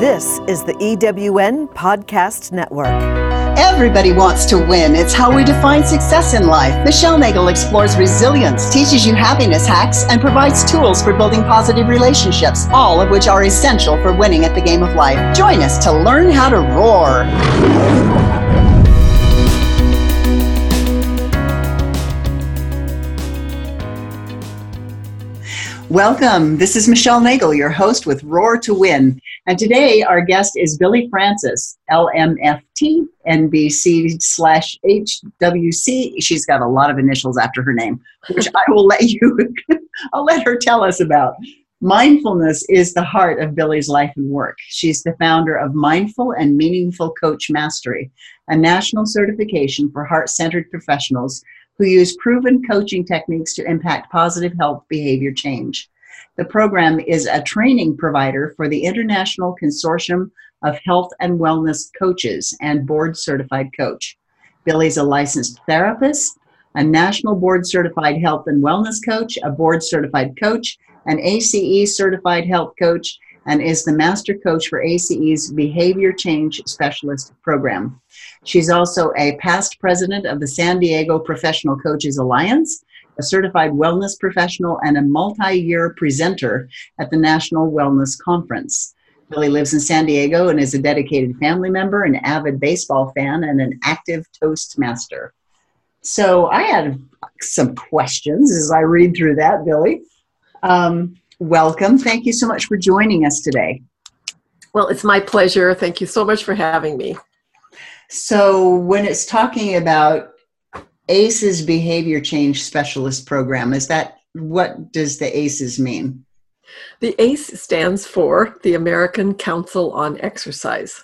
This is the EWN Podcast Network. Everybody wants to win. It's how we define success in life. Michelle Nagel explores resilience, teaches you happiness hacks, and provides tools for building positive relationships, all of which are essential for winning at the game of life. Join us to learn how to roar. Welcome. This is Michelle Nagel, your host with Roar to Win. And today our guest is Billie Frances, LMFT, NBC slash HWC. She's got a lot of initials after her name, which I will let you, I'll let her tell us about. Mindfulness is the heart of Billie's life and work. She's the founder of Mindful and Meaningful Coach Mastery, a national certification for heart centered professionals who use proven coaching techniques to impact positive health behavior change. The program is a training provider for the International Consortium of Health and Wellness Coaches and board certified coach. Billie's a licensed therapist, a national board certified health and wellness coach, a board certified coach, an ACE certified health coach, and is the master coach for ACE's Behavior Change Specialist program. She's also a past president of the San Diego Professional Coaches Alliance, a certified wellness professional, and a multi year presenter at the National Wellness Conference. Billie lives in San Diego and is a dedicated family member, an avid baseball fan, and an active Toastmaster. So I had some questions as I read through that, Billie. Um, welcome. Thank you so much for joining us today. Well, it's my pleasure. Thank you so much for having me. So, when it's talking about ACE's behavior change specialist program, is that what does the ACEs mean? The ACE stands for the American Council on Exercise.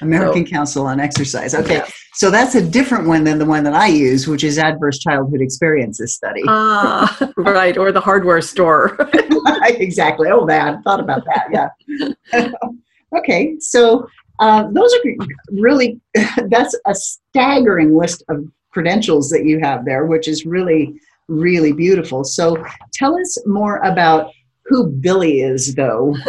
American so, Council on Exercise. Okay, yeah. so that's a different one than the one that I use, which is Adverse Childhood Experiences Study. Ah, uh, right, or the hardware store. exactly. Oh, man, I thought about that. Yeah. okay, so uh, those are really, that's a staggering list of credentials that you have there, which is really, really beautiful. So tell us more about who Billie is, though.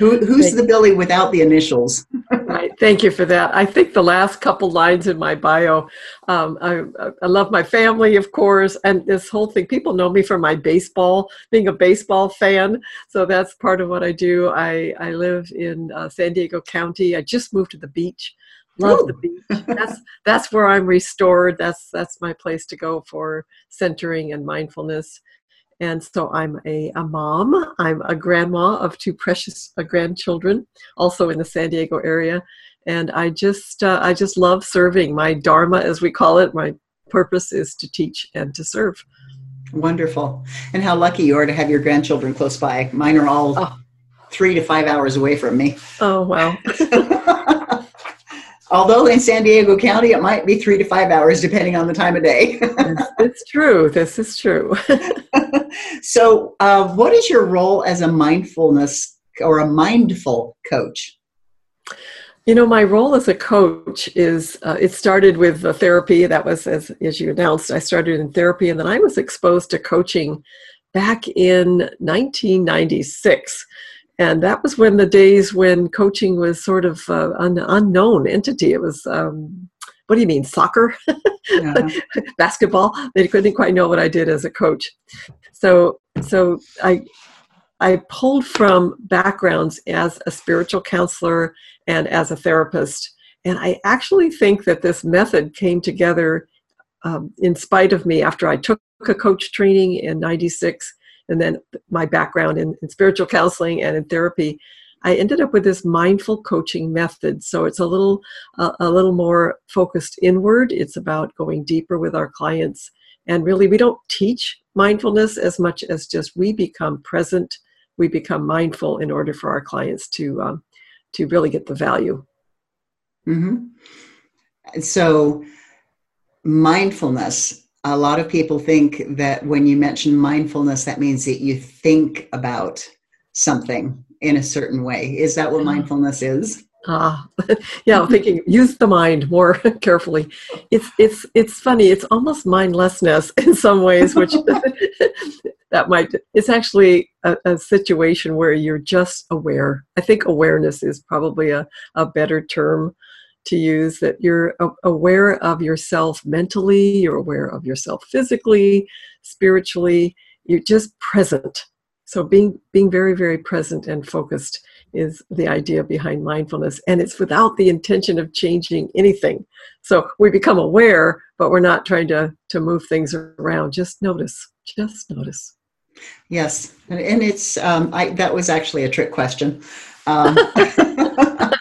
Who, who's the Billie without the initials? right. Thank you for that. I think the last couple lines in my bio, um, I, I, love my family, of course, and this whole thing. People know me for my baseball, being a baseball fan. So that's part of what I do. I, I live in uh, San Diego County. I just moved to the beach. Love Ooh. the beach. That's that's where I'm restored. That's that's my place to go for centering and mindfulness. And so I'm a, a mom. I'm a grandma of two precious uh, grandchildren, also in the San Diego area. And I just uh, I just love serving. My dharma, as we call it, my purpose is to teach and to serve. Wonderful. And how lucky you are to have your grandchildren close by. Mine are all oh. three to five hours away from me. Oh, wow. Although in San Diego County, it might be three to five hours, depending on the time of day. it's true. This is true. so, uh, what is your role as a mindfulness or a mindful coach? You know, my role as a coach is uh, it started with the therapy. That was, as, as you announced, I started in therapy, and then I was exposed to coaching back in 1996 and that was when the days when coaching was sort of uh, an unknown entity. It was um, what do you mean soccer? Yeah. basketball? They couldn't quite know what i did as a coach. So so i i pulled from backgrounds as a spiritual counselor and as a therapist. And i actually think that this method came together um, in spite of me after i took a coach training in 96 and then my background in, in spiritual counseling and in therapy, I ended up with this mindful coaching method. So it's a little uh, a little more focused inward. It's about going deeper with our clients, and really we don't teach mindfulness as much as just we become present, we become mindful in order for our clients to um, to really get the value. Mm-hmm. So mindfulness a lot of people think that when you mention mindfulness, that means that you think about something in a certain way. Is that what mindfulness is? Ah, yeah, thinking use the mind more carefully. It's it's it's funny. It's almost mindlessness in some ways, which that might it's actually a, a, situation where you're just aware i think awareness is probably a, a better term to use that you're aware of yourself mentally you're aware of yourself physically spiritually you're just present. So being being very very present and focused is the idea behind mindfulness and it's without the intention of changing anything. So we become aware but we're not trying to to move things around. Just notice just notice. Yes and it's um, I, that was actually a trick question. Um,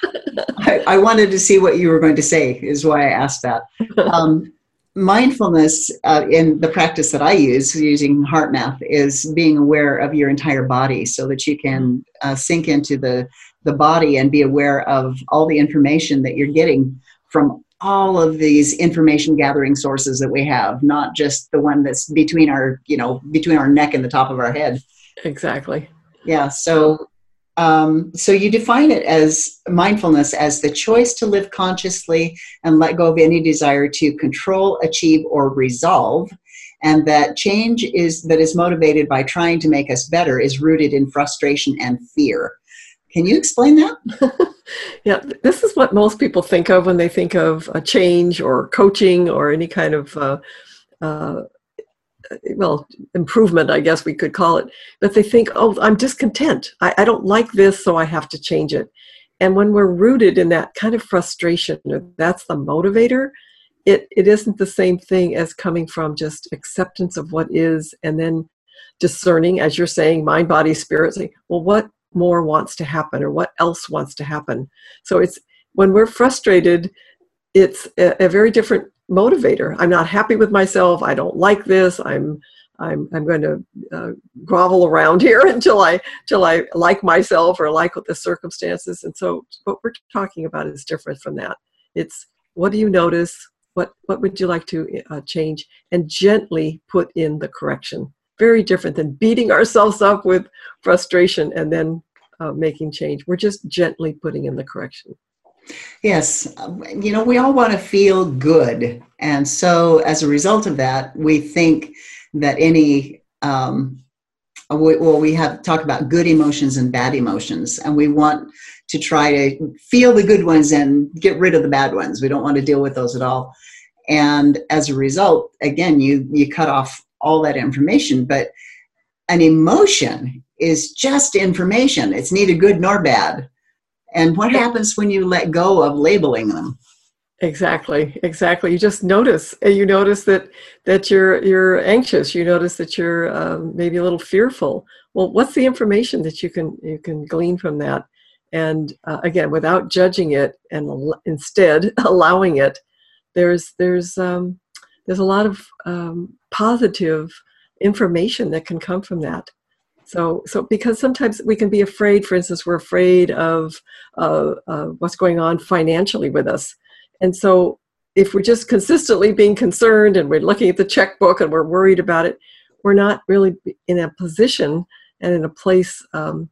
I, I, wanted to see what you were going to say is why i asked that. Um, mindfulness uh, in the practice that I use using HeartMath is being aware of your entire body so that you can uh, sink into the the body and be aware of all the information that you're getting from all of these information gathering sources that we have not just the one that's between our you know between our neck and the top of our head. Exactly. Yeah so um, so you define it as mindfulness as the choice to live consciously and let go of any desire to control, achieve, or resolve. And that change is that is motivated by trying to make us better is rooted in frustration and fear. Can you explain that? yeah, this is what most people think of when they think of a change or coaching or any kind of uh, uh, well, improvement, I guess we could call it, but they think, oh, I'm discontent. I, I don't like this, so I have to change it. And when we're rooted in that kind of frustration, that's the motivator, it, it isn't the same thing as coming from just acceptance of what is and then discerning, as you're saying, mind, body, spirit, saying, well, what more wants to happen or what else wants to happen? So it's when we're frustrated, it's a, a very different motivator. I'm not happy with myself. I don't like this. I'm I'm I'm going to uh, grovel around here until I until I like myself or like the circumstances. And so, what we're talking about is different from that. It's what do you notice? What what would you like to uh, change? And gently put in the correction. Very different than beating ourselves up with frustration and then uh, making change. We're just gently putting in the correction. Yes, you know, we all want to feel good. And so as a result of that, we think that any, um, well, we have talk about good emotions and bad emotions, and we want to try to feel the good ones and get rid of the bad ones. We don't want to deal with those at all. And as a result, again, you you cut off all that information. But an emotion is just information. It's neither good nor bad. And what happens when you let go of labeling them? Exactly, exactly. You just notice. You notice that that you're you're anxious. You notice that you're um, maybe a little fearful. Well, what's the information that you can you can glean from that? And uh, again, without judging it, and al- instead allowing it, there's there's um, there's a lot of um, positive information that can come from that. So, so because sometimes we can be afraid. For instance, we're afraid of uh, uh, what's going on financially with us, and so if we're just consistently being concerned and we're looking at the checkbook and we're worried about it, we're not really in a position and in a place, um,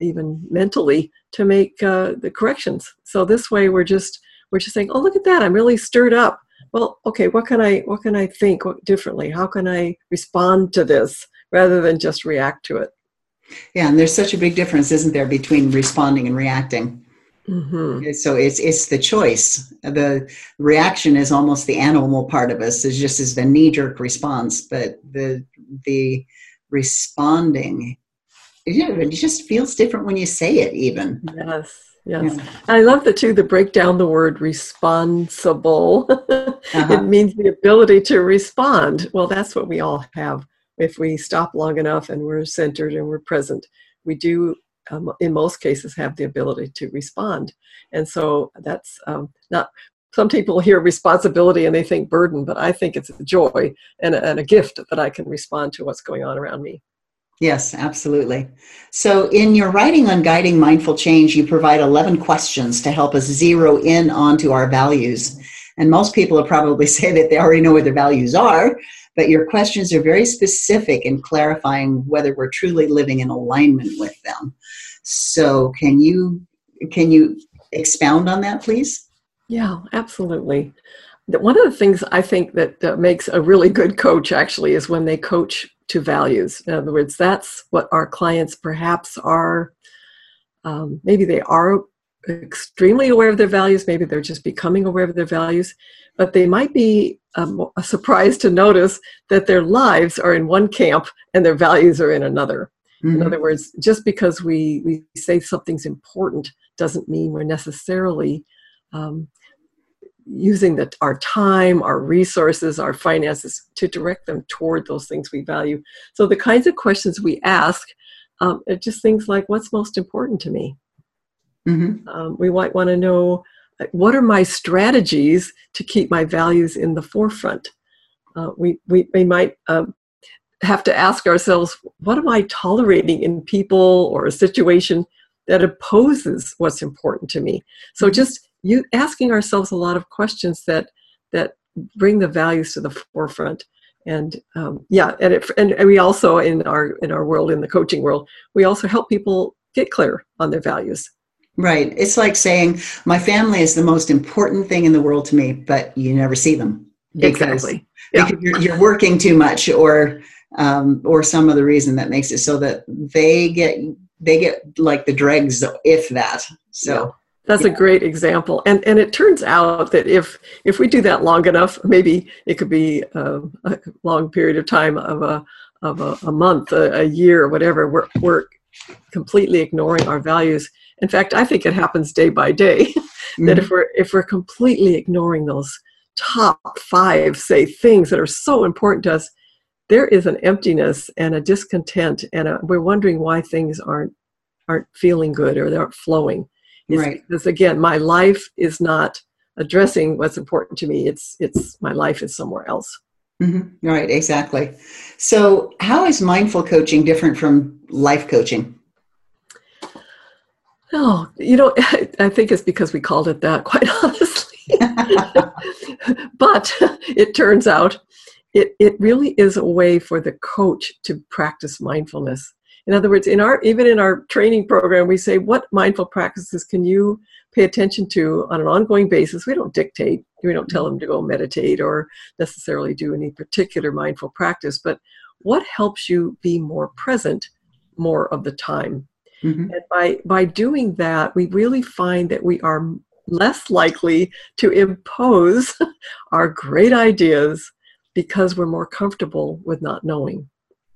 even mentally, to make uh, the corrections. So this way, we're just we're just saying, "Oh, look at that! I'm really stirred up." Well, okay, what can I what can I think differently? How can I respond to this rather than just react to it? Yeah, and there's such a big difference, isn't there, between responding and reacting? Mm-hmm. So it's it's the choice. The reaction is almost the animal part of us. Is just as the knee jerk response, but the the responding, it just feels different when you say it. Even yes. Yes. Yeah. I love the two, the break down the word responsible. uh-huh. It means the ability to respond. Well, that's what we all have if we stop long enough and we're centered and we're present, we do, um, in most cases, have the ability to respond. And so that's um, not, some people hear responsibility and they think burden, but I think it's a joy and a, and a gift that I can respond to what's going on around me. Yes, absolutely. So, in your writing on guiding mindful change, you provide 11 questions to help us zero in onto our values. And most people will probably say that they already know what their values are, but your questions are very specific in clarifying whether we're truly living in alignment with them. So can you can you expound on that please? Yeah, absolutely. one of the things I think that makes a really good coach actually is when they coach to values. In other words, that's what our clients perhaps are. Um, maybe they are extremely aware of their values. Maybe they're just becoming aware of their values, but they might be um, surprise to notice that their lives are in one camp and their values are in another. Mm-hmm. In other words, just because we, we say something's important doesn't mean we're necessarily um, using the, our time, our resources, our finances to direct them toward those things we value. So the kinds of questions we ask um, are just things like, what's most important to me? Mm-hmm. Um, we might want to know what are my strategies to keep my values in the forefront. Uh, we, we, we might uh, have to ask ourselves, what am I tolerating in people or a situation that opposes what's important to me? So mm-hmm. just you asking ourselves a lot of questions that that bring the values to the forefront and um, yeah and, it, and we also in our in our world in the coaching world we also help people get clear on their values right it's like saying my family is the most important thing in the world to me but you never see them because, exactly yeah. because you're, you're, working too much or um, or some other reason that makes it so that they get they get like the dregs if that so that's yeah. a great example, and and it turns out that if if we do that long enough, maybe it could be a, a long period of time of a of a, a month, a, a, year, whatever. We're we're completely ignoring our values. In fact, I think it happens day by day. Mm-hmm. that if we're if we're completely ignoring those top five, say, things that are so important to us, there is an emptiness and a discontent, and a, we're wondering why things aren't aren't feeling good or they aren't flowing right. because again my life is not addressing what's important to me it's it's my life is somewhere else mm-hmm. right exactly so how is mindful coaching different from life coaching oh you know i think it's because we called it that quite honestly but it turns out it, it really is a way for the coach to practice mindfulness in other words, in our even in our training program, we say what mindful practices can you pay attention to on an ongoing basis. We don't dictate. We don't tell them to go meditate or necessarily do any particular mindful practice, but what helps you be more present more of the time. Mm-hmm. And by by doing that, we really find that we are less likely to impose our great ideas because we're more comfortable with not knowing.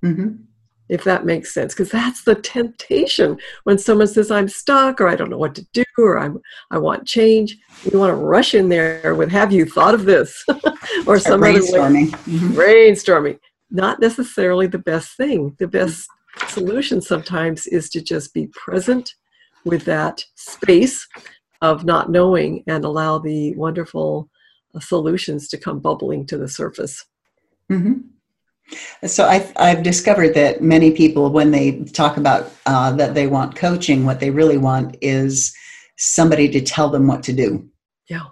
Mm-hmm. If that makes sense because that's the temptation. When someone says i'm stuck or i don't know what to do or i'm i want change We want to rush in there with have you thought of this? Or some other way. mm-hmm. brainstorming. Not necessarily the best thing. The best solution sometimes is to just be present with that space of not knowing and allow the wonderful uh, solutions to come bubbling to the surface mm-hmm. So I, have discovered that many people, when they talk about uh, that they want coaching, what they really want is somebody to tell them what to do. Yeah.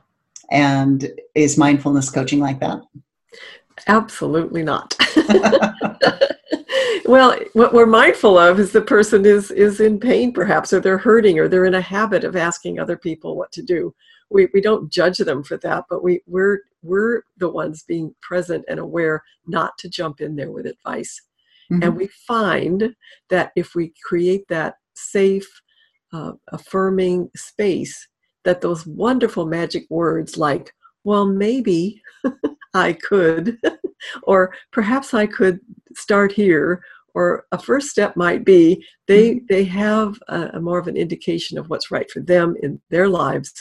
And is mindfulness coaching like that? Absolutely not. well, what we're mindful of is the person is is in pain, perhaps, or they're hurting, or they're in a habit of asking other people what to do we, we don't judge them for that, but we, we're, we're the ones being present and aware not to jump in there with advice. Mm-hmm. And we find that if we create that safe, uh, affirming space, that those wonderful magic words like, well, maybe I could, or perhaps I could start here, or a first step might be they mm-hmm. they have a, a, more of an indication of what's right for them in their lives.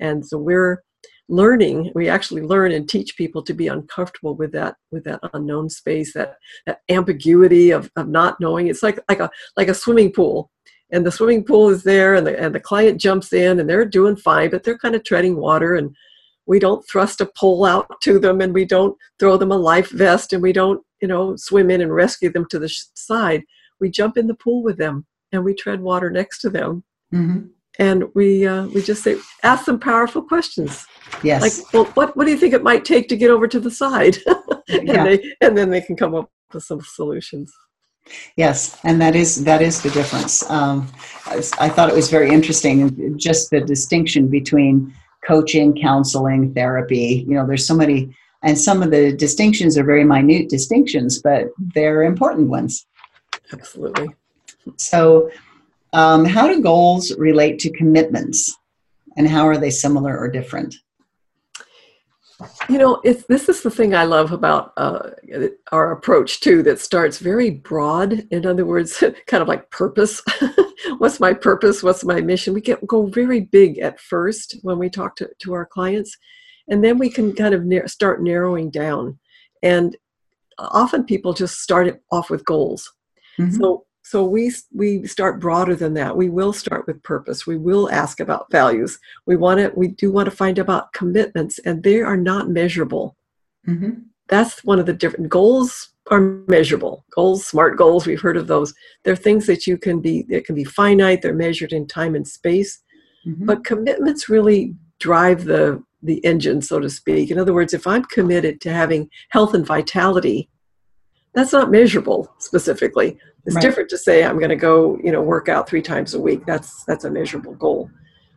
And so we're learning we actually learn and teach people to be uncomfortable with that with that unknown space that that ambiguity of, of not knowing. It's like like a like a swimming pool. And the swimming pool is there and the and the client jumps in and they're doing fine but they're kind of treading water and we don't thrust a pole out to them and we don't throw them a life vest and we don't you know swim in and rescue them to the side. We jump in the pool with them and we tread water next to them. Mm-hmm. And we uh, we just say ask them powerful questions. Yes. Like well what what do you think it might take to get over to the side? And yeah. they and then they can come up with some solutions. Yes and that is that is the difference. Um, I, I thought it was very interesting just the distinction between coaching, counseling, therapy. You know, there's so many, and some of the distinctions are very minute distinctions, but they're important ones. Absolutely. So, um, how do goals relate to commitments, and how are they similar or different? You know, it's, this is the thing I love about uh, our approach too. That starts very broad. In other words, kind of like purpose. What's my purpose? What's my mission? We get go very big at first when we talk to, to our clients, and then we can kind of nar- start narrowing down. And often people just start off with goals. Mm-hmm. So so we we start broader than that. We will start with purpose. We will ask about values. We want to we do want to find about commitments and they are not measurable. Mm-hmm. that's one of the different goals are measurable. Goals smart goals we've heard of those. They're things that you can be that can be finite they're measured in time and space. Mm-hmm. but commitments really drive the the engine so to speak. In other words if i'm committed to having health and vitality that's not measurable specifically it's right. different to say I'm going to go, you know, work out three times a week. That's that's a measurable goal.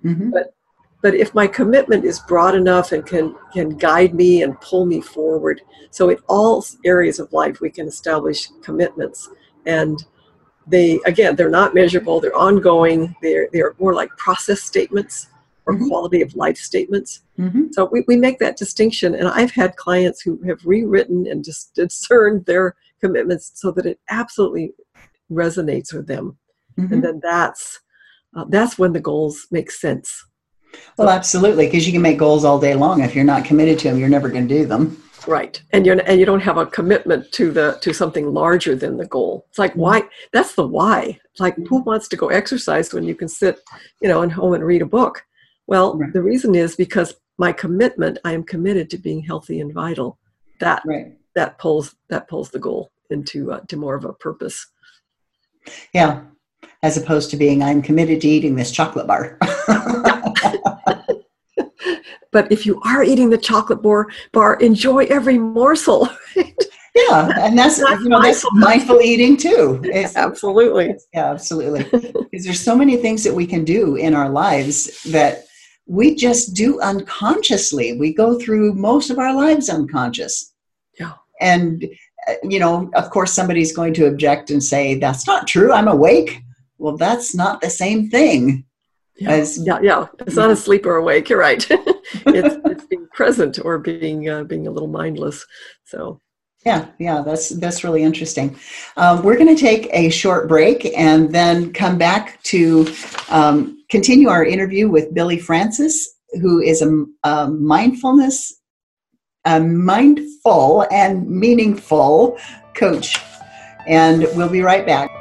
Mm-hmm. But but if my commitment is broad enough and can can guide me and pull me forward, so in all areas of life we can establish commitments, and they again they're not measurable. They're ongoing. They're they're more like process statements or mm-hmm. quality of life statements. Mm-hmm. So we, we make that distinction. And I've had clients who have rewritten and just discerned their commitments so that it absolutely resonates with them mm-hmm. and then that's uh, that's when the goals make sense well absolutely because you can make goals all day long if you're not committed to them you're never going to do them right and you're and you don't have a commitment to the to something larger than the goal it's like why that's the why it's like who mm-hmm. wants to go exercise when you can sit you know at home and read a book well right. the reason is because my commitment i am committed to being healthy and vital that right. that pulls that pulls the goal into uh, to more of a purpose yeah. As opposed to being, I'm committed to eating this chocolate bar. but if you are eating the chocolate bar, bar enjoy every morsel. yeah, and that's, that's you know that's mindful eating too. It's, absolutely. It's, yeah, absolutely. because there's so many things that we can do in our lives that we just do unconsciously. We go through most of our lives unconscious. Yeah. And you know, of course, somebody's going to object and say, that's not true. I'm awake. Well, that's not the same thing. Yeah, as, yeah, yeah. It's not asleep or awake. You're right. it's, it's being present or being uh, being a little mindless. So yeah, yeah, that's that's really interesting. Um, we're going to take a short break and then come back to um, continue our interview with Billie Frances, who is a, a mindfulness a mindful and meaningful coach. And we'll be right back.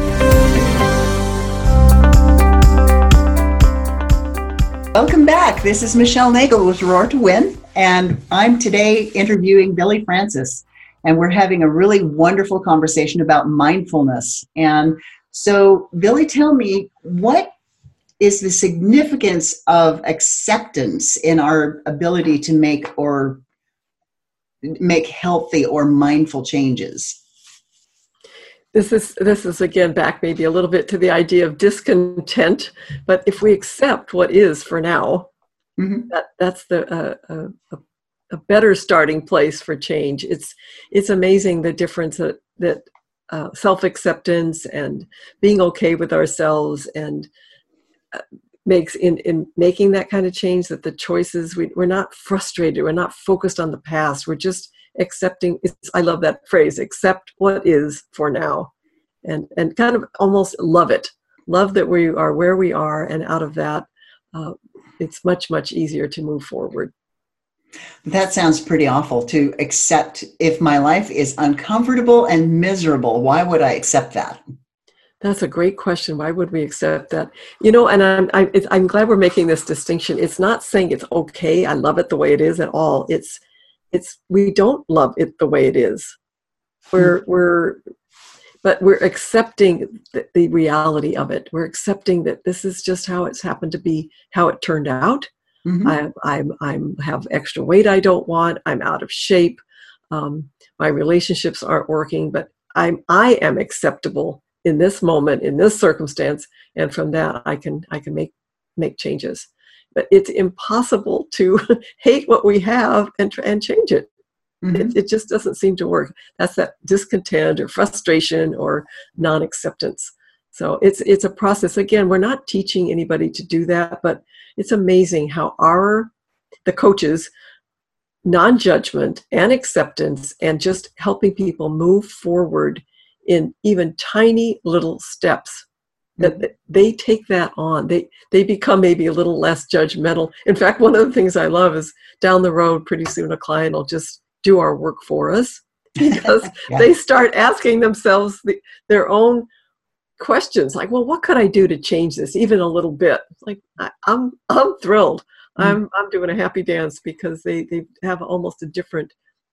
Welcome back. This is Michelle Nagel with Roar to Win, and I'm today interviewing Billie Frances, and we're having a really wonderful conversation about mindfulness. And so, Billie, tell me what is the significance of acceptance in our ability to make or make healthy or mindful changes? This is this is again back maybe a little bit to the idea of discontent but if we accept what is for now mm-hmm. that that's the uh, uh, a, a, better starting place for change it's it's amazing the difference that that uh, self-acceptance and being okay with ourselves and uh, makes in in making that kind of change that the choices we, we're not frustrated we're not focused on the past we're just accepting i love that phrase accept what is for now and and kind of almost love it love that we are where we are and out of that uh, it's much much easier to move forward that sounds pretty awful to accept if my life is uncomfortable and miserable why would i accept that That's a great question. Why would we accept that? You know, and I'm I'm, I'm glad we're making this distinction. It's not saying it's okay. I love it the way it is at all. It's it's we don't love it the way it is. We're mm-hmm. we're but we're accepting the, the, reality of it. We're accepting that this is just how it's happened to be, how it turned out. Mm-hmm. I, I'm I'm have extra weight I don't want. I'm out of shape. Um, my relationships aren't working, but I'm I am acceptable in this moment, in this circumstance, and from that I can I can make make changes. But it's impossible to hate what we have and and change it. Mm-hmm. It, it just doesn't seem to work. That's that discontent or frustration or non-acceptance. So it's it's a process. Again, we're not teaching anybody to do that, but it's amazing how our the coaches non-judgment and acceptance and just helping people move forward in even tiny little steps that they take that on they they become maybe a little less judgmental in fact one of the things i love is down the road pretty soon a client will just do our work for us because yeah. they start asking themselves the, their own questions like well what could i do to change this even a little bit like I, am I'm, I'm thrilled mm. i'm i'm doing a happy dance because they they have almost a different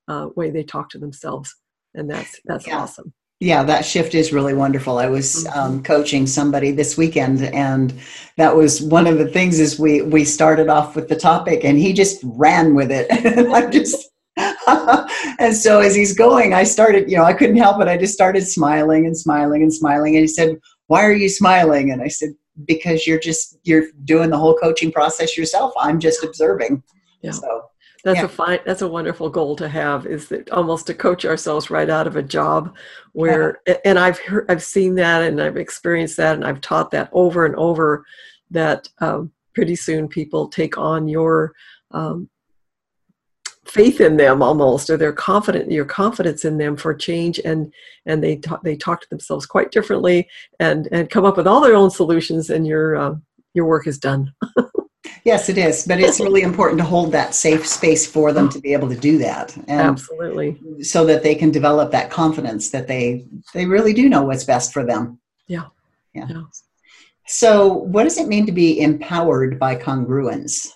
uh, way they talk to themselves and that's that's yeah. awesome yeah that shift is really wonderful. I was mm-hmm. um, coaching somebody this weekend and that was one of the things is we we started off with the topic and he just ran with it. I'm just and so as he's going i started you know i couldn't help it. I just started smiling and smiling and smiling and he said why are you smiling? And i said because you're just you're doing the whole coaching process yourself. I'm just observing. Yeah. so that's yeah. a fine that's a wonderful goal to have is that almost to coach ourselves right out of a job where yeah. and i've heard i've seen that and i've experienced that and i've taught that over and over that um, pretty soon people take on your um, faith in them almost or they're confident your confidence in them for change and and they talk they talk to themselves quite differently and and come up with all their own solutions and your uh, your work is done Yes, it is, but it's really important to hold that safe space for them to be able to do that. And Absolutely. So that they can develop that confidence that they they really do know what's best for them. Yeah. Yeah. yeah. So, what does it mean to be empowered by congruence?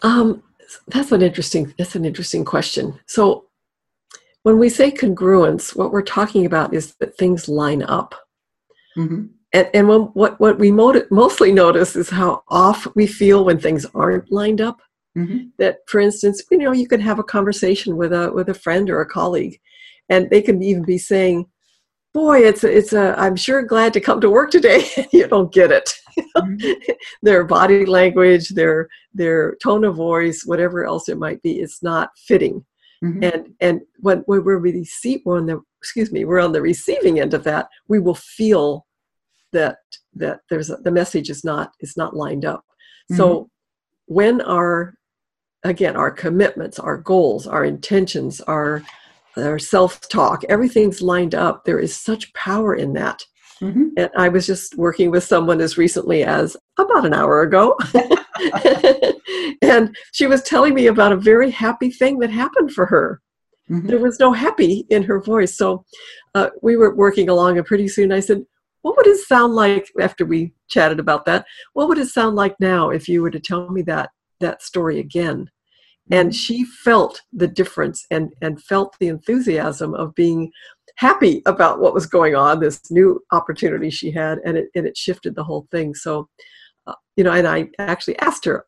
Um, that's an interesting that's an interesting question. So, when we say congruence, what we're talking about is that things line up. Mm-hmm and, and when, what, what we mostly notice is how off we feel when things aren't lined up. Mm-hmm. That, for instance, you know, you can have a conversation with a with a friend or a colleague, and they can even be saying, "Boy, it's a, it's a I'm sure glad to come to work today." you don't get it. mm-hmm. their body language, their their tone of voice, whatever else it might be, it's not fitting. Mm-hmm. And and when, when we're receive, we're on the excuse me, we're on the receiving end of that, we will feel that that there's a, the message is not is not lined up mm-hmm. so when our again our commitments our goals our intentions our our self-talk everything's lined up there is such power in that mm-hmm. and i was just working with someone as recently as about an hour ago and she was telling me about a very happy thing that happened for her mm-hmm. there was no happy in her voice so uh, we were working along and pretty soon i said what would it sound like after we chatted about that? What would it sound like now if you were to tell me that that story again? And mm-hmm. she felt the difference and and felt the enthusiasm of being happy about what was going on, this new opportunity she had, and it and it shifted the whole thing. So, uh, you know, and I actually asked her,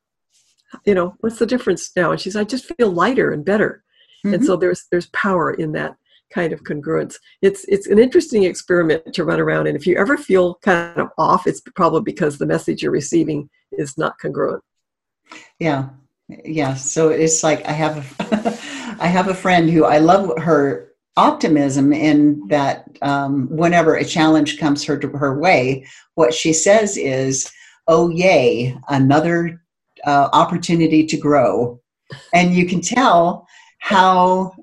you know, what's the difference now? And she's, I just feel lighter and better. Mm-hmm. And so there's there's power in that kind of congruence. It's it's an interesting experiment to run around, and if you ever feel kind of off, it's probably because the message you're receiving is not congruent. Yeah, yeah. So it's like I have a, I have a friend who I love her optimism in that um, whenever a challenge comes her her way, what she says is, "Oh yay, another uh, opportunity to grow," and you can tell how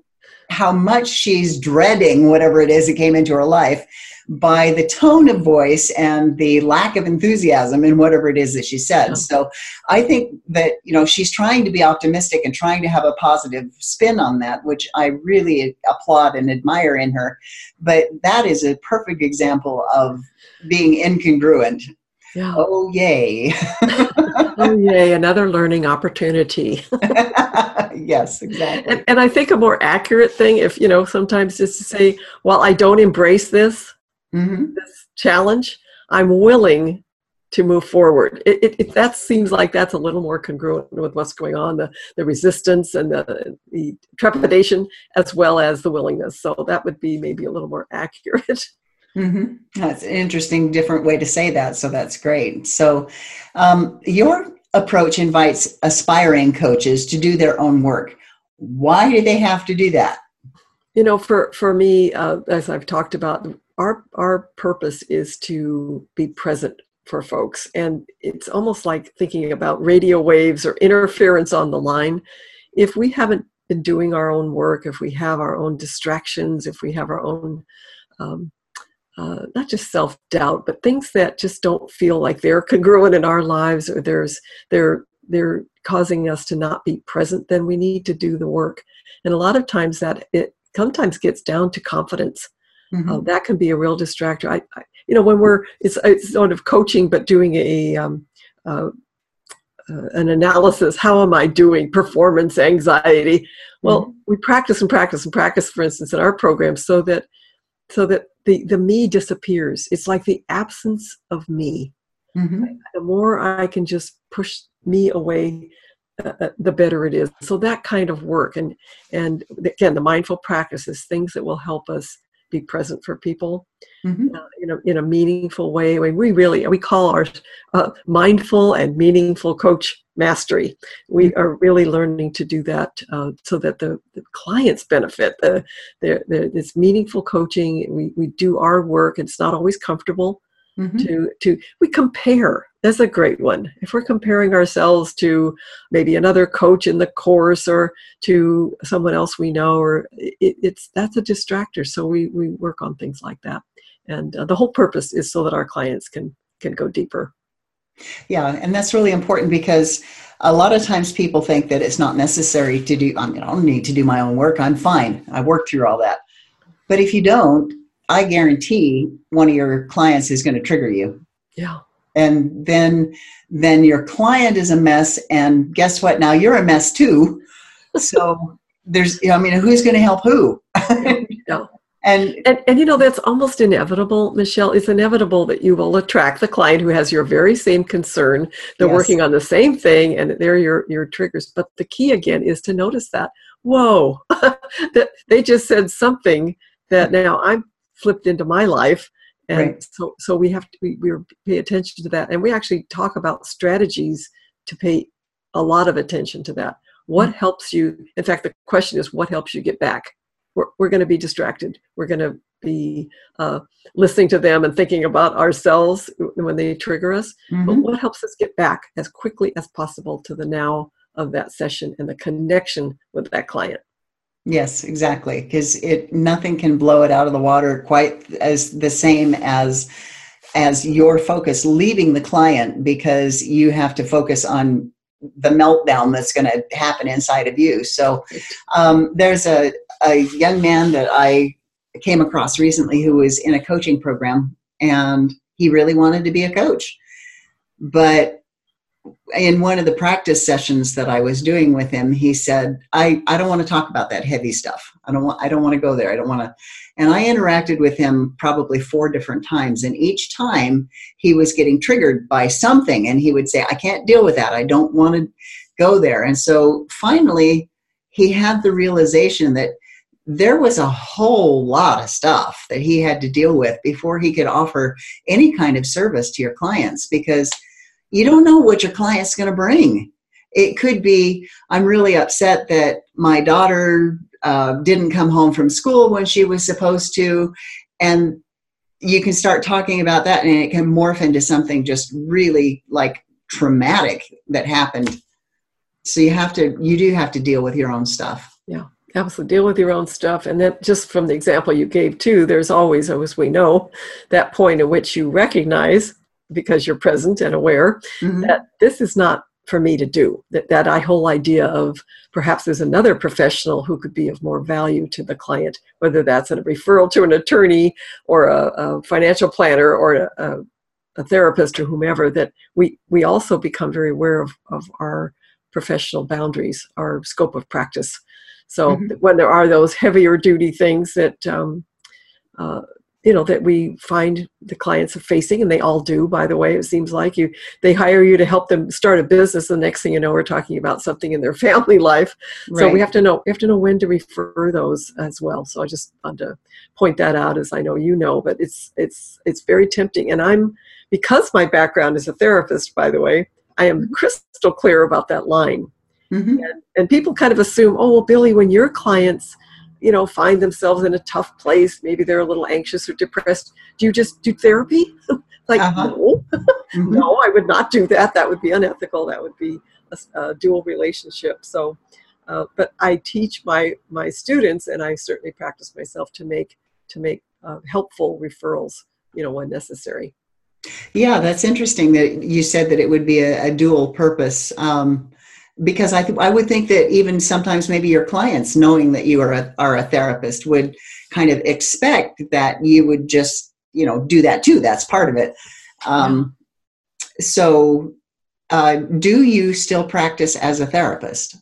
how much she's dreading whatever it is that came into her life by the tone of voice and the lack of enthusiasm in whatever it is that she said. Yeah. So I think that, you know, she's trying to be optimistic and trying to have a positive spin on that, which I really applaud and admire in her. But that is a perfect example of being incongruent. Yeah. Oh, yay. Oh, yay, another learning opportunity. yes, exactly. And, and I think a more accurate thing, if you know, sometimes is to say, while I don't embrace this hmm this challenge, I'm willing to move forward. It, it, it, that seems like that's a little more congruent with what's going on, the, the resistance and the, the trepidation, as well as the willingness. So that would be maybe a little more accurate. hmm That's an interesting, different way to say that. So that's great. So, um, your approach invites aspiring coaches to do their own work. Why do they have to do that? You know, for for me, uh, as I've talked about, our our purpose is to be present for folks, and it's almost like thinking about radio waves or interference on the line. If we haven't been doing our own work, if we have our own distractions, if we have our own um, uh, not just self doubt, but things that just don't feel like they're congruent in our lives, or there's they're they're causing us to not be present, then we need to do the work. And a lot of times that it sometimes gets down to confidence. Mhm. Uh, that can be a real distractor. I, I, you know, when we're it's, it's sort of coaching, but doing a um, uh, uh, an analysis. How am I doing? Performance anxiety. Well, we practice and practice and practice. For instance, in our program, so that so that the the me disappears. It's like the absence of me. Mhm. The more I can just push me away, uh, uh, the better it is. So that kind of work, and and again, the mindful practices, things that will help us be present for people Mhm. uh, in a in a meaningful way. I mean, we really we call our uh, mindful and meaningful coach mastery. We are really learning to do that uh, so that the, the clients benefit. The it's meaningful coaching. We we do our work. It's not always comfortable Mhm. to to we compare that's a great one if we're comparing ourselves to maybe another coach in the course or to someone else we know or it, it's that's a distractor so we we work on things like that and uh, the whole purpose is so that our clients can can go deeper Yeah, and that's really important because a lot of times people think that it's not necessary to do, I mean, I don't need to do my own work. I'm fine. I worked through all that. But if you don't, I guarantee one of your clients is going to trigger you. yeah And then then your client is a mess and guess what? Now you're a mess too. So there's I mean, who's going to help who? yeah And and, and you know that's almost inevitable michelle it's inevitable that you will attract the client who has your very same concern they're Yes. working on the same thing and they're your your triggers but the key again is to notice that whoa that they just said something that now i'm flipped into my life. And Right. so so we have to we, we pay attention to that. And we actually talk about strategies to pay a lot of attention to that. What helps you? In fact the question is what helps you get back? We're, we're going to be distracted. We're going to be uh, listening to them and thinking about ourselves when they trigger us. But Mhm. what helps us get back as quickly as possible to the now of that session and the connection with that client Yes, exactly. Because it nothing can blow it out of the water quite as the same as as your focus leaving the client because you have to focus on the meltdown that's going to happen inside of you. So um, there's a, a young man that I came across recently who was in a coaching program and he really wanted to be a coach. But in one of the practice sessions that I was doing with him, he said, I, I don't want to talk about that heavy stuff. I don't want I don't want to go there. I don't want to and I interacted with him probably four different times. And each time he was getting triggered by something and he would say, I can't deal with that. I don't want to go there. And so finally he had the realization that there was a whole lot of stuff that he had to deal with before he could offer any kind of service to your clients because you don't know what your client's going to bring. It could be, I'm really upset that my daughter uh, didn't come home from school when she was supposed to. And you can start talking about that, and it can morph into something just really like traumatic that happened. So you have to, you do have to deal with your own stuff. Yeah absolutely deal with your own stuff and then just from the example you gave too there's always as we know that point at which you recognize because you're present and aware Mhm. that this is not for me to do that that I whole idea of perhaps there's another professional who could be of more value to the client whether that's a referral to an attorney or a, a financial planner or a, a, a therapist or whomever that we we also become very aware of, of our professional boundaries our scope of practice so Mhm. when there are those heavier duty things that um, uh, you know that we find the clients are facing and they all do by the way it seems like. You they hire you to help them start a business the next thing you know we're talking about something in their family life. So we have to know we have to know when to refer those as well. So i just wanted to point that out as i know you know but it's it's it's very tempting. And i'm because my background is a therapist by the way i am crystal clear about that line. Mhm. and people kind of assume oh well Billie when your clients you know find themselves in a tough place. Maybe they're a little anxious or depressed. Do you just do therapy? Like Uh-huh. no. Mhm. no i would not do that. That would be unethical. That would be a dual relationship. So uh, but i teach my my students and i certainly practice myself to make to make uh, helpful referrals you know when necessary. Yeah, that's interesting that you said that it would be a, a dual purpose. Um, because I, th- I would think that even sometimes maybe your clients, knowing that you are a, are a therapist, would kind of expect that you would just, you know, do that too. That's part of it. Um, So, uh, do you still practice as a therapist?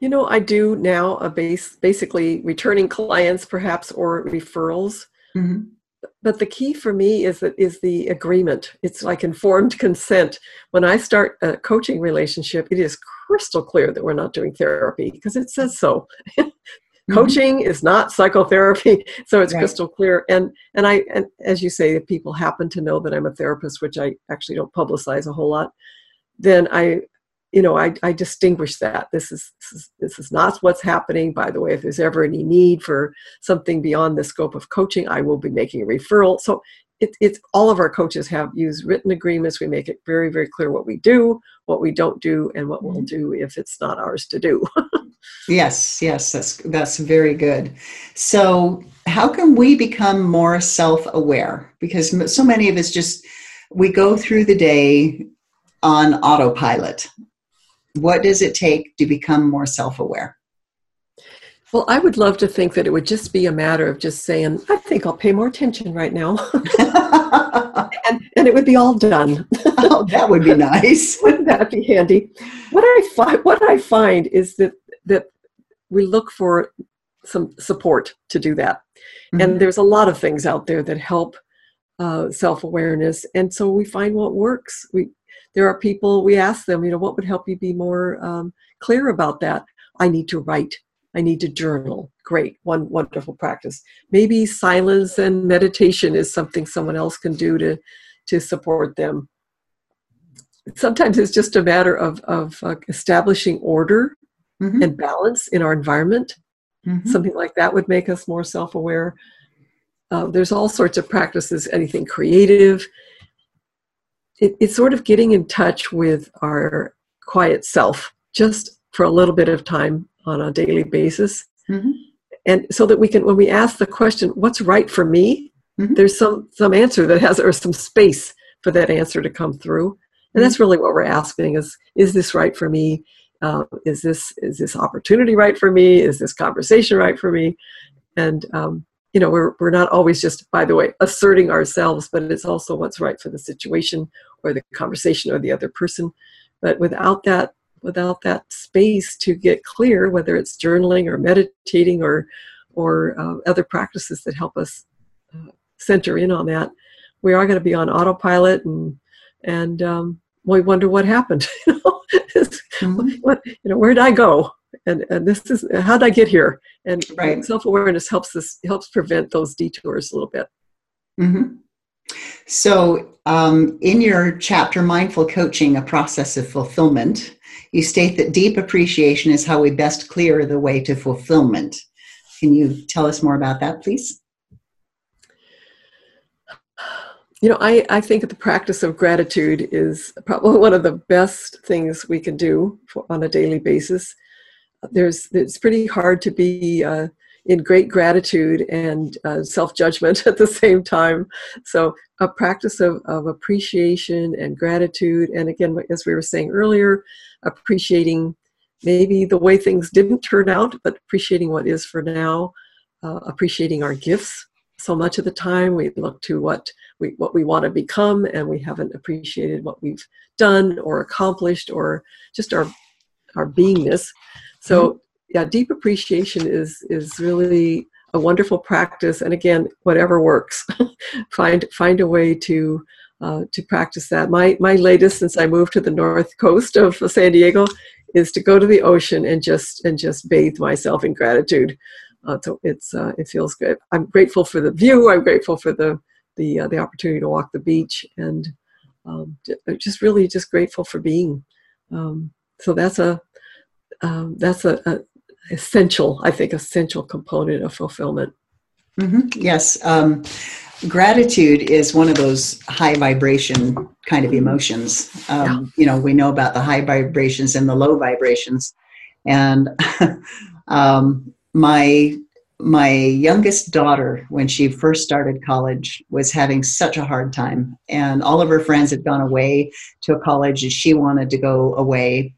you know i do now a base basically returning clients perhaps or referrals Mhm. But the key for me is that is the agreement. It's like informed consent. When i start a coaching relationship it is crystal clear that we're not doing therapy because it says so. Mm-hmm. Coaching is not psychotherapy so it's Right. crystal clear. And and i and as you say if people happen to know that i'm a therapist which i actually don't publicize a whole lot then i you know i, I distinguish that this is, this is this is not what's happening by the way if there's ever any need for something beyond the scope of coaching i will be making a referral so it, it's all of our coaches have used written agreements we make it very very clear what we do what we don't do and what we'll mm-hmm. do if it's not ours to do Yes, yes, that's that's very good. So, how can we become more self-aware? Because so many of us just we go through the day on autopilot. What does it take to become more self-aware? Well, I would love to think that it would just be a matter of just saying, I think I'll pay more attention right now. and, and it would be all done. oh, that would be nice. Wouldn't that be handy? What I find, what I find is that, that we look for some support to do that. Mhm. And there's a lot of things out there that help uh, self-awareness. And so we find what works. We, there are people, we ask them, you know, what would help you be more um, clear about that? I need to write. I need to journal. Great, one wonderful practice. Maybe silence and meditation is something someone else can do to to support them. Sometimes it's just a matter of of uh, establishing order Mhm, and balance in our environment. mhm. Something like that would make us more self-aware. Uh, there's all sorts of practices. Anything creative. It, it's sort of getting in touch with our quiet self, just for a little bit of time on a daily basis. Mhm. and so that we can when we ask the question what's right for me? Mhm. there's some some answer that has or some space for that answer to come through. And that's really what we're asking is is this right for me? Uh, is this is this opportunity right for me? Is this conversation right for me? And um, you know we're, we're not always just by the way asserting ourselves but it's also what's right for the situation or the conversation or the other person but without that without that space to get clear whether it's journaling or meditating or or uh, other practices that help us uh, center in on that we are going to be on autopilot and and um, we wonder what happened you know Mhm. what you know where did i go and and this is how did i get here and Right. self-awareness helps us helps prevent those detours a little bit Mhm. So, um, in your chapter, Mindful Coaching, a Process of Fulfillment, you state that deep appreciation is how we best clear the way to fulfillment. Can you tell us more about that, please? You know, I, I think the practice of gratitude is probably one of the best things we can do for, on a daily basis. there's it's pretty hard to be uh, in great gratitude and uh, self judgment at the same time. So, a practice of, of appreciation and gratitude, and again, as we were saying earlier, appreciating maybe the way things didn't turn out, but appreciating what is for now, uh, appreciating our gifts. So much of the time, we look to what we what we want to become, and we haven't appreciated what we've done or accomplished, or just our our beingness. So. Yeah, deep appreciation is is really a wonderful practice. And again, whatever works, find find a way to uh, to practice that. My my latest since I moved to the north coast of San Diego is to go to the ocean and just and just bathe myself in gratitude. Uh, so it's uh, it feels good. I'm grateful for the view. I'm grateful for the the uh, the opportunity to walk the beach and um, just really just grateful for being. Um, so that's a um, that's a, a, essential, I think, essential component of fulfillment. Mm-hmm. Yes, um, gratitude is one of those high vibration kind of emotions. Um, yeah. You know, we know about the high vibrations and the low vibrations, and um, my my youngest daughter, when she first started college, was having such a hard time, and all of her friends had gone away to a college, and she wanted to go away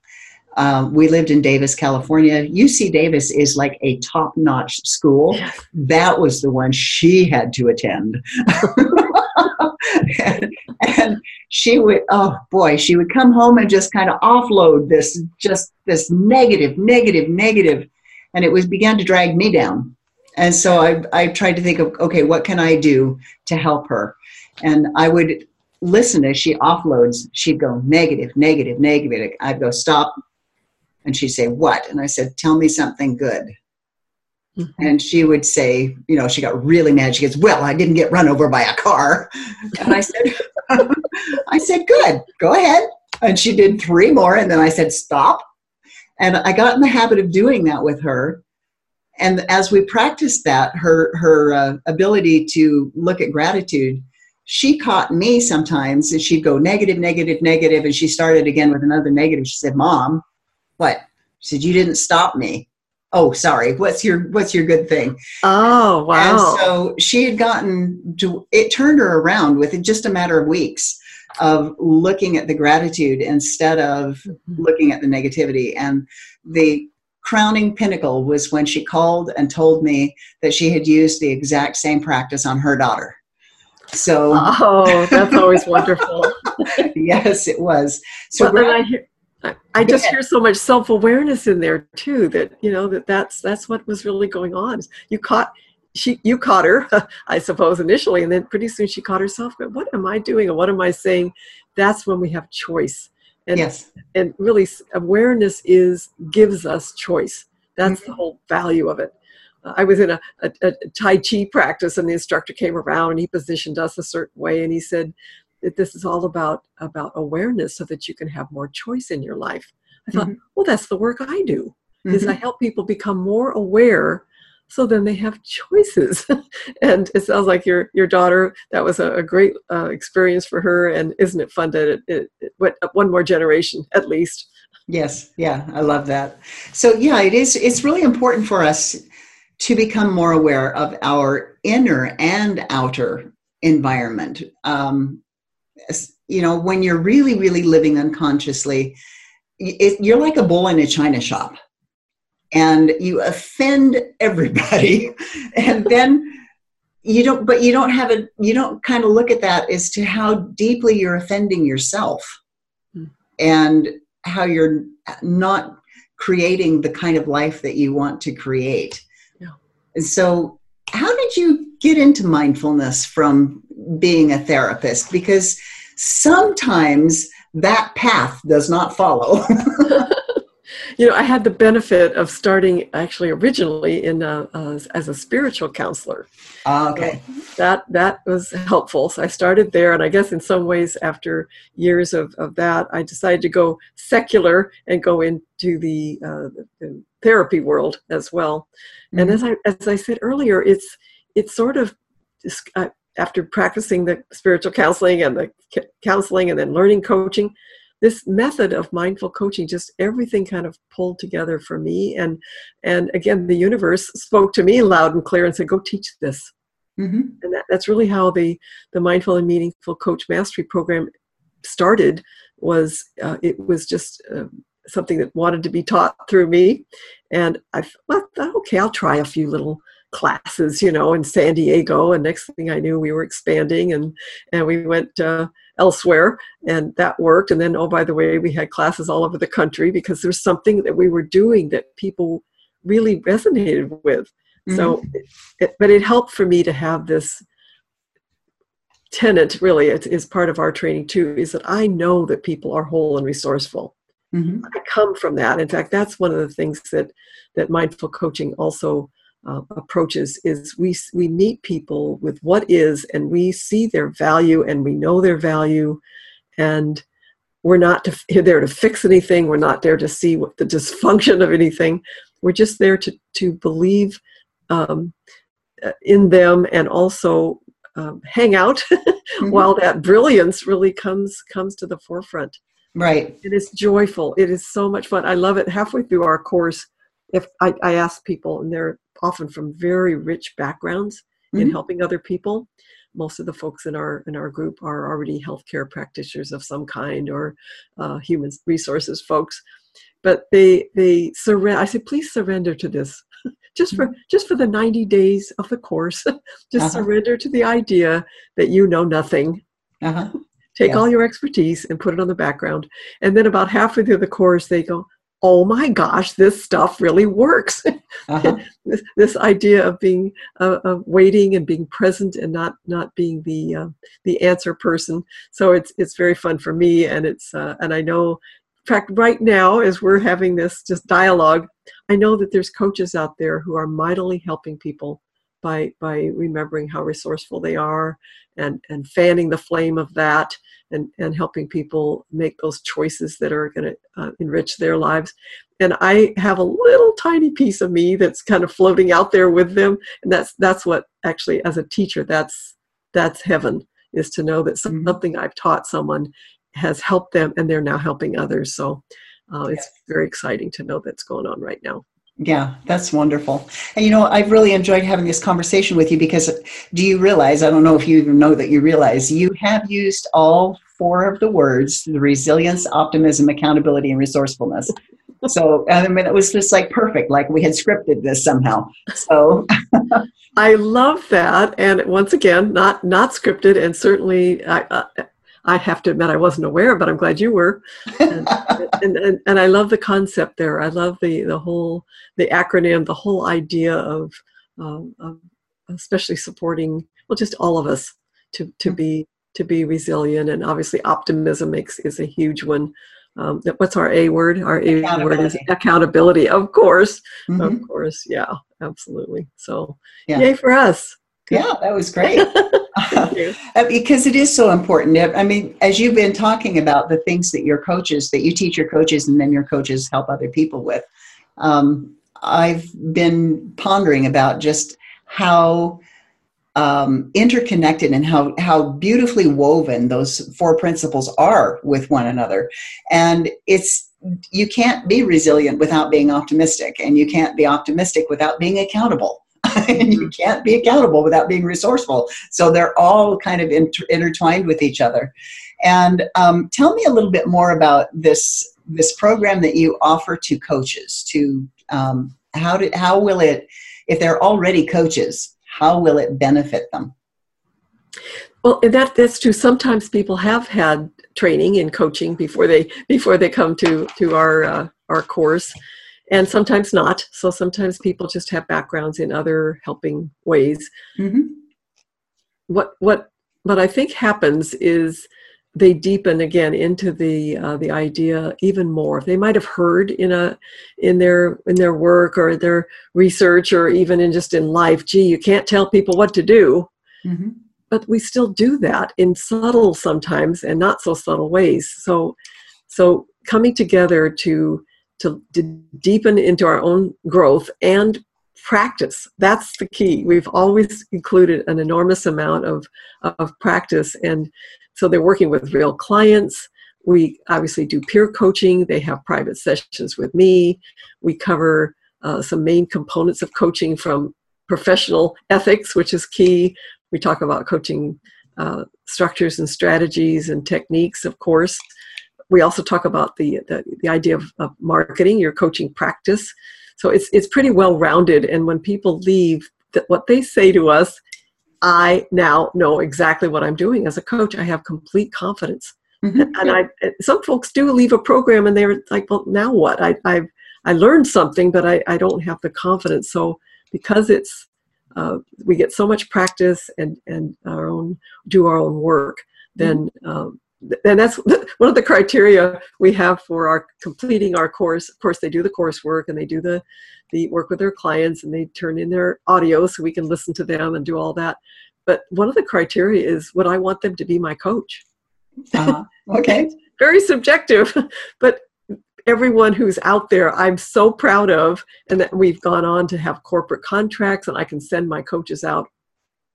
um, we lived in Davis, California. UC Davis is like a top notch school. That was the one she had to attend. and, and, she would, oh boy, she would come home and just kind of offload this, just this negative, negative, negative. And it was began to drag me down. And so I, I tried to think of, okay, what can I do to help her? And I would listen as she offloads. She'd go negative, negative, negative. I'd go, stop, and she'd say, What? And I said, Tell me something good. Mm-hmm. And she would say, You know, she got really mad. She goes, Well, I didn't get run over by a car. And I said, I said, Good, go ahead. And she did three more. And then I said, Stop. And I got in the habit of doing that with her. And as we practiced that, her, her uh, ability to look at gratitude, she caught me sometimes and she'd go negative, negative, negative, and she started again with another negative. She said, Mom, what? She said, You didn't stop me. Oh, sorry. What's your what's your good thing? Oh, wow. And so she had gotten to it turned her around within just a matter of weeks of looking at the gratitude instead of mm-hmm. looking at the negativity. And the crowning pinnacle was when she called and told me that she had used the exact same practice on her daughter. So Oh, that's always wonderful. yes, it was. So well, I hear, I, just hear so much self-awareness in there too that you know that that's that's what was really going on. You caught she you caught her, I suppose initially, and then pretty soon she caught herself. But what am I doing and what am I saying? That's when we have choice. And, yes. and really awareness is gives us choice. That's mm-hmm. the whole value of it. Uh, I was in a, a, a Tai Chi practice, and the instructor came around and he positioned us a certain way, and he said, that this is all about about awareness so that you can have more choice in your life. I thought mm-hmm. well that's the work i do mm-hmm. is i help people become more aware so then they have choices. And it sounds like your your daughter that was a, a great uh, experience for her and isn't it fun that it, it, it went one more generation at least? Yes. Yeah i love that. So yeah it is it's really important for us to become more aware of our inner and outer environment. Um, you know, when you're really, really living unconsciously, it, you're like a bull in a china shop and you offend everybody and then you don't but you don't have a you don't kind of look at that as to how deeply you're offending yourself mm. and how you're not creating the kind of life that you want to create yeah. and so how did you get into mindfulness from being a therapist because sometimes that path does not follow. you know, I had the benefit of starting actually originally in a, uh, as a spiritual counselor. Uh, okay, so that that was helpful. So I started there, and I guess in some ways, after years of, of that, I decided to go secular and go into the, uh, the therapy world as well. Mm-hmm. And as I as I said earlier, it's it's sort of uh, after practicing the spiritual counseling and the counseling and then learning coaching, this method of mindful coaching just everything kind of pulled together for me. And and again the universe spoke to me loud and clear and said go teach this. Mm-hmm. and that, that's really how the the mindful and meaningful coach mastery program started was uh, it was just uh, something that wanted to be taught through me. And i thought okay i'll try a few little classes you know in san diego and next thing i knew we were expanding and and we went uh, elsewhere and that worked and then oh by the way we had classes all over the country because there's something that we were doing that people really resonated with mm-hmm. so it, but it helped for me to have this tenant really it is part of our training too is that i know that people are whole and resourceful mm-hmm. i come from that in fact that's one of the things that that mindful coaching also uh, approaches is we we meet people with what is and we see their value and we know their value. And we're not to, there to fix anything. We're not there to see what the dysfunction of anything. We're just there to to believe um, uh, in them and also um, hang out mm-hmm. while that brilliance really comes comes to the forefront. Right. It is joyful. It is so much fun. I love it. Halfway through our course if I, I ask people and they're often from very rich backgrounds mm-hmm. in helping other people most of the folks in our in our group are already healthcare practitioners of some kind or uh, human resources folks but they they surrender i say please surrender to this just for mm-hmm. just for the 90 days of the course just uh-huh. surrender to the idea that you know nothing uh-huh. take yeah. all your expertise and put it on the background and then about halfway through the course they go oh my gosh, this stuff really works. Uh-huh. this, this, idea of being uh, of waiting and being present and not not being the uh, the answer person. So it's it's very fun for me, and it's uh, and I know. In fact, right now, as we're having this just dialogue, I know that there's coaches out there who are mightily helping people by by remembering how resourceful they are and and fanning the flame of that and, and helping people make those choices that are going to uh, enrich their lives. And I have a little tiny piece of me that's kind of floating out there with them, and that's that's what actually, as a teacher, that's that's heaven is to know that mm-hmm. something I've taught someone has helped them, and they're now helping others. So uh, it's very exciting to know that's going on right now. Yeah, that's wonderful. And you know, I've really enjoyed having this conversation with you because do you realize, I don't know if you even know that you realize, you have used all four of the words the resilience, optimism, accountability, and resourcefulness. so, I mean, it was just like perfect, like we had scripted this somehow. So, I love that. And once again, not not scripted, and certainly I, uh, I have to admit I wasn't aware, but I'm glad you were. And, and, and, and, I love the concept there. I love the, the whole, the acronym, the whole idea of, um, of especially supporting, well, just all of us to, to mm-hmm. be, to be resilient. And obviously optimism makes, is a huge one. Um, what's our A word? Our A word is accountability. Of course, mm-hmm. of course, yeah, absolutely. So, yeah. yay for us! Yeah, that was great. uh, because it is so important. I mean, as you've been talking about the things that your coaches, that you teach your coaches, and then your coaches help other people with, um, I've been pondering about just how um, interconnected and how how beautifully woven those four principles are with one another, and it's you can't be resilient without being optimistic, and you can't be optimistic without being accountable and you can't be accountable without being resourceful. So they're all kind of inter- intertwined with each other. And um, tell me a little bit more about this this program that you offer to coaches. To um, how did how will it, if they're already coaches, how will it benefit them? Well, that that's true. Sometimes people have had training in coaching before they before they come to to our uh, our course and sometimes not. So sometimes people just have backgrounds in other helping ways. Mm-hmm. What what what I think happens is they deepen again into the uh, the idea even more. They might have heard in a in their in their work or their research or even in just in life. Gee, you can't tell people what to do. Mm-hmm. But we still do that in subtle sometimes and not so subtle ways. So so coming together to to, to deepen into our own growth and practice. That's the key. We've always included an enormous amount of, of practice. And so they're working with real clients. we obviously do peer coaching. They have private sessions with me. We cover uh, some main components of coaching from professional ethics, which is key. We talk about coaching uh, structures and strategies and techniques, of course. We also talk about the, the, the idea of, of marketing, your coaching practice. So it's, it's pretty well rounded. And when people leave, that what they say to us, I now know exactly what I'm doing as a coach. I have complete confidence. Mm-hmm. And I, some folks do leave a program and they're like, well, now what? I, I've, I learned something, but I, I don't have the confidence. So because it's uh, we get so much practice and and our own do our own work, then um, and that's one of the criteria we have for our completing our course. Of course, they do the coursework and they do the the work with their clients and they turn in their audio so we can listen to them and do all that. But one of the criteria is would I want them to be my coach? Uh-huh. Okay. Very subjective, but everyone who's out there i'm so proud of and that we've gone on to have corporate contracts and i can send my coaches out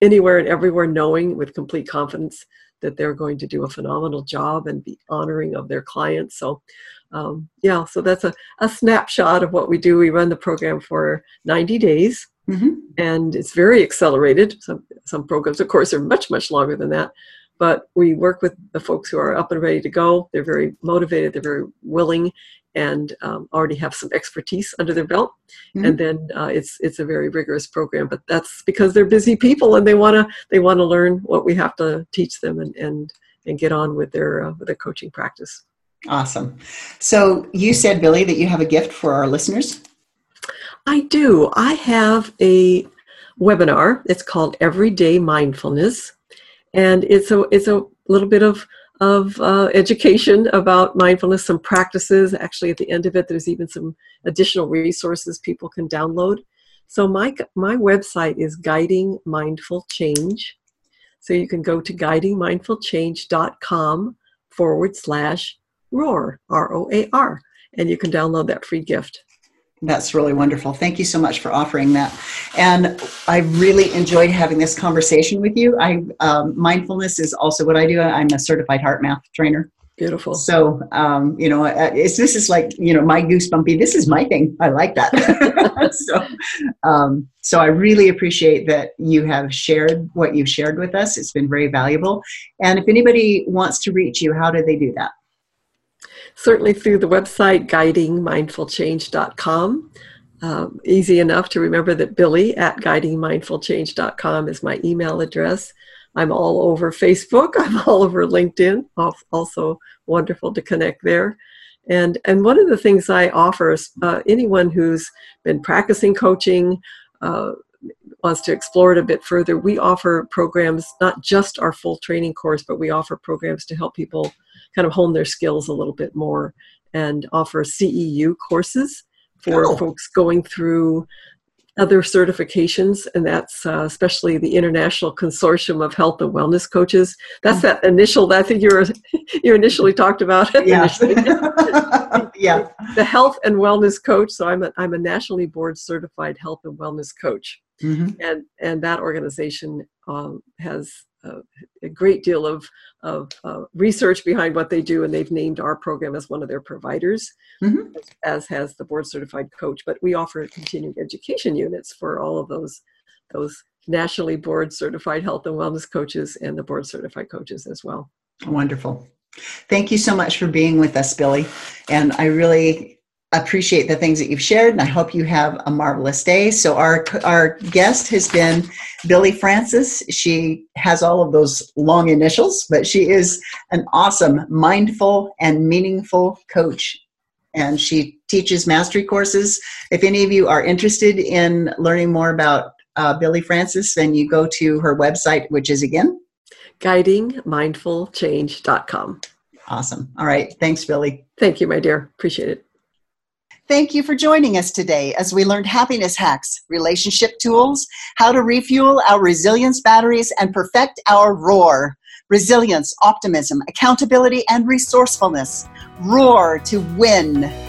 anywhere and everywhere knowing with complete confidence that they're going to do a phenomenal job and be honoring of their clients. So um, yeah so that's a, a snapshot of what we do. We run the program for 90 days. Mm-hmm. and it's very accelerated. Some, some programs of course are much much longer than that. But we work with the folks who are up and ready to go. They're very motivated. They're very willing and um, already have some expertise under their belt. Mm-hmm. And then uh, it's it's a very rigorous program, but that's because they're busy people and they want to they want to learn what we have to teach them and and and get on with their uh, with their coaching practice. Awesome. So you said, Billie, that you have a gift for our listeners. I do. I have a webinar. It's called Everyday Mindfulness, and it's a it's a little bit of of uh, education about mindfulness, some practices. Actually, at the end of it, there's even some additional resources people can download. So my my website is Guiding Mindful Change. So you can go to guidingmindfulchange.com forward slash roar R O A R, and you can download that free gift. That's really wonderful. Thank you so much for offering that. And I really enjoyed having this conversation with you. I um, mindfulness is also what I do. I'm a certified HeartMath trainer. Beautiful. So, um, you know, it's, this is like, you know, my goosebumpy, this is my thing. I like that. so, um, so I really appreciate that you have shared what you've shared with us. It's been very valuable. And if anybody wants to reach you, how do they do that? Certainly through the website guidingmindfulchange.com. Um, easy enough to remember that Billie at guidingmindfulchange.com is my email address. I'm all over Facebook. I'm all over LinkedIn. Also wonderful to connect there. And and one of the things I offer is uh, anyone who's been practicing coaching. Uh, wants to explore it a bit further, we offer programs, not just our full training course, but we offer programs to help people kind of hone their skills a little bit more and offer CEU courses for oh. folks going through other certifications, and that's uh, especially the International Consortium of Health and Wellness Coaches. That's that initial that I think you were you initially talked about. Yeah. yeah. The health and wellness coach. So I'm a, I'm a nationally board certified health and wellness coach, mm-hmm. and and that organization um, has a great deal of, of uh, research behind what they do, and they've named our program as one of their providers, mm-hmm. as, as, has the board certified coach. But we offer continuing education units for all of those those nationally board certified health and wellness coaches and the board certified coaches as well. Wonderful. Thank you so much for being with us, Billie. And I really appreciate the things that you've shared and i hope you have a marvelous day. So our our guest has been Billie Frances. She has all of those long initials but she is an awesome mindful and meaningful coach. And she teaches mastery courses. If any of you are interested in learning more about uh, Billie Frances then you go to her website which is again guidingmindfulchange.com awesome. All right. Thanks Billie. Thank you my dear. Appreciate it Thank you for joining us today as we learned happiness hacks, relationship tools, how to refuel our resilience batteries, and perfect our roar. Resilience, optimism, accountability, and resourcefulness. Roar to win.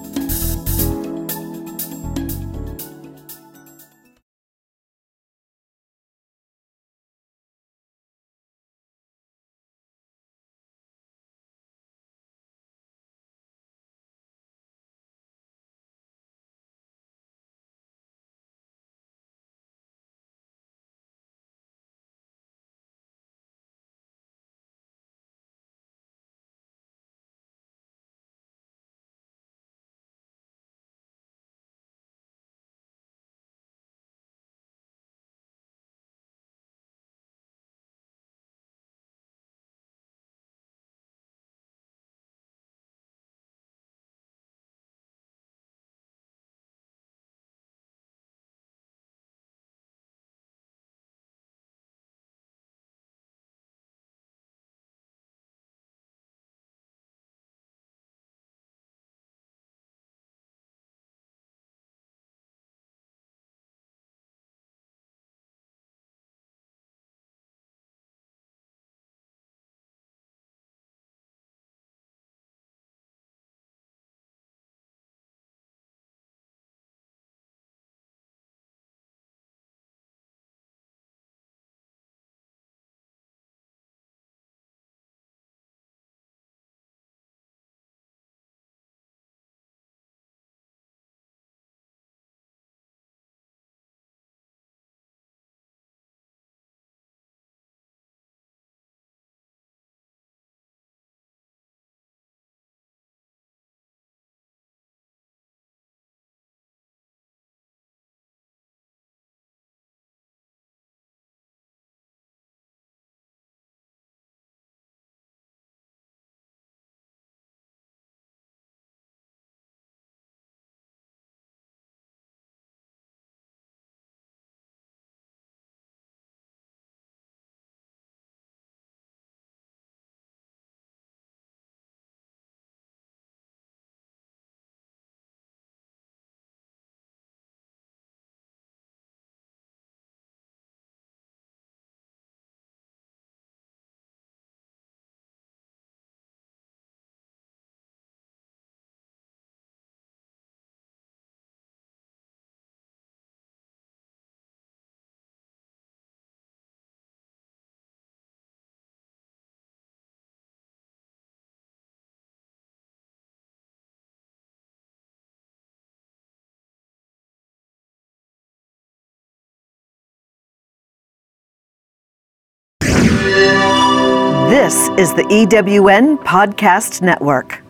This is the EWN Podcast Network.